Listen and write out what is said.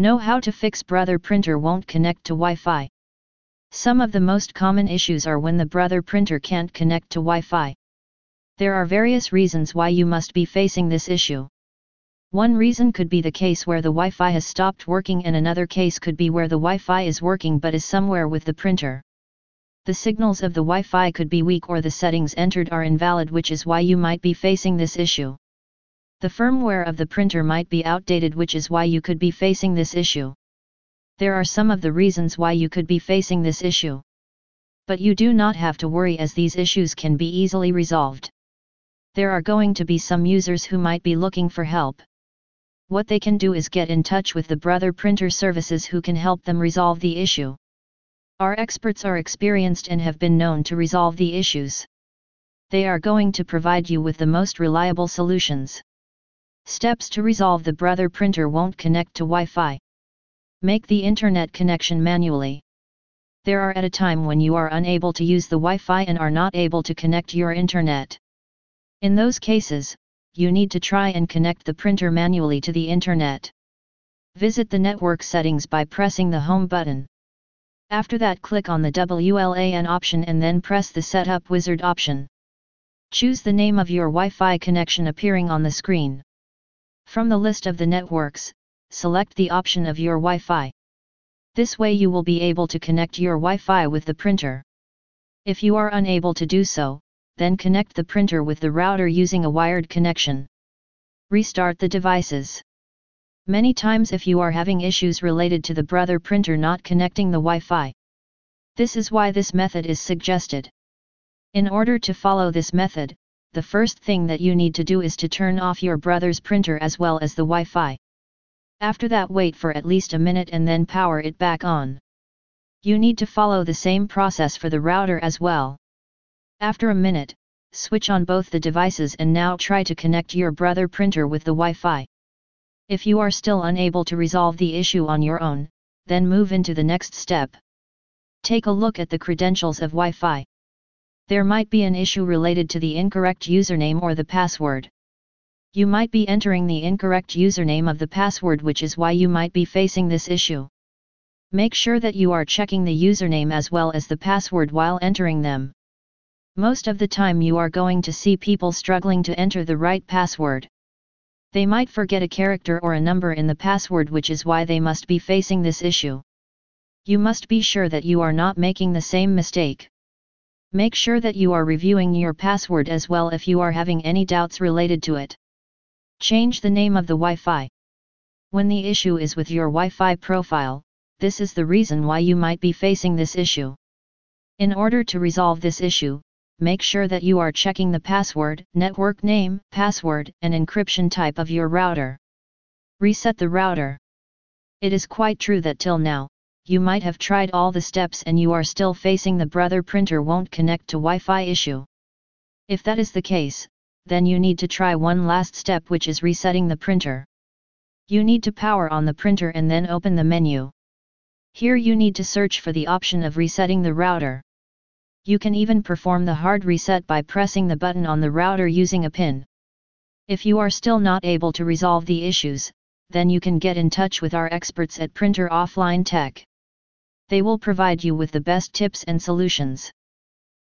Know how to fix brother printer won't connect to Wi-Fi. Some of the most common issues are when the brother printer can't connect to Wi-Fi. There are various reasons why you must be facing this issue. One reason could be the case where the Wi-Fi has stopped working and another case could be where the Wi-Fi is working but is somewhere with the printer. The signals of the Wi-Fi could be weak or the settings entered are invalid which is why you might be facing this issue. The firmware of the printer might be outdated which is why you could be facing this issue. There are some of the reasons why you could be facing this issue. But you do not have to worry as these issues can be easily resolved. There are going to be some users who might be looking for help. What they can do is get in touch with the Brother Printer Services who can help them resolve the issue. Our experts are experienced and have been known to resolve the issues. They are going to provide you with the most reliable solutions. Steps to resolve the brother printer won't connect to Wi-Fi. Make the internet connection manually. There are at a time when you are unable to use the Wi-Fi and are not able to connect your internet. In those cases, you need to try and connect the printer manually to the internet. Visit the network settings by pressing the home button. After that click on the WLAN option and then press the Setup Wizard option. Choose the name of your Wi-Fi connection appearing on the screen. From the list of the networks, select the option of your Wi-Fi. This way you will be able to connect your Wi-Fi with the printer. If you are unable to do so, then connect the printer with the router using a wired connection. Restart the devices. Many times if you are having issues related to the brother printer not connecting the Wi-Fi. This is why this method is suggested. In order to follow this method, the first thing that you need to do is to turn off your brother's printer as well as the Wi-Fi. After that wait for at least a minute and then power it back on. You need to follow the same process for the router as well. After a minute, switch on both the devices and now try to connect your brother printer with the Wi-Fi. If you are still unable to resolve the issue on your own, then move into the next step. Take a look at the credentials of Wi-Fi there might be an issue related to the incorrect username or the password. You might be entering the incorrect username of the password which is why you might be facing this issue. Make sure that you are checking the username as well as the password while entering them. Most of the time you are going to see people struggling to enter the right password. They might forget a character or a number in the password which is why they must be facing this issue. You must be sure that you are not making the same mistake. Make sure that you are reviewing your password as well if you are having any doubts related to it. Change the name of the Wi-Fi. When the issue is with your Wi-Fi profile, this is the reason why you might be facing this issue. In order to resolve this issue, make sure that you are checking the password, network name, password, and encryption type of your router. Reset the router. It is quite true that till now, you might have tried all the steps and you are still facing the brother printer won't connect to Wi-Fi issue. If that is the case, then you need to try one last step which is resetting the printer. You need to power on the printer and then open the menu. Here you need to search for the option of resetting the router. You can even perform the hard reset by pressing the button on the router using a pin. If you are still not able to resolve the issues, then you can get in touch with our experts at Printer Offline Tech they will provide you with the best tips and solutions.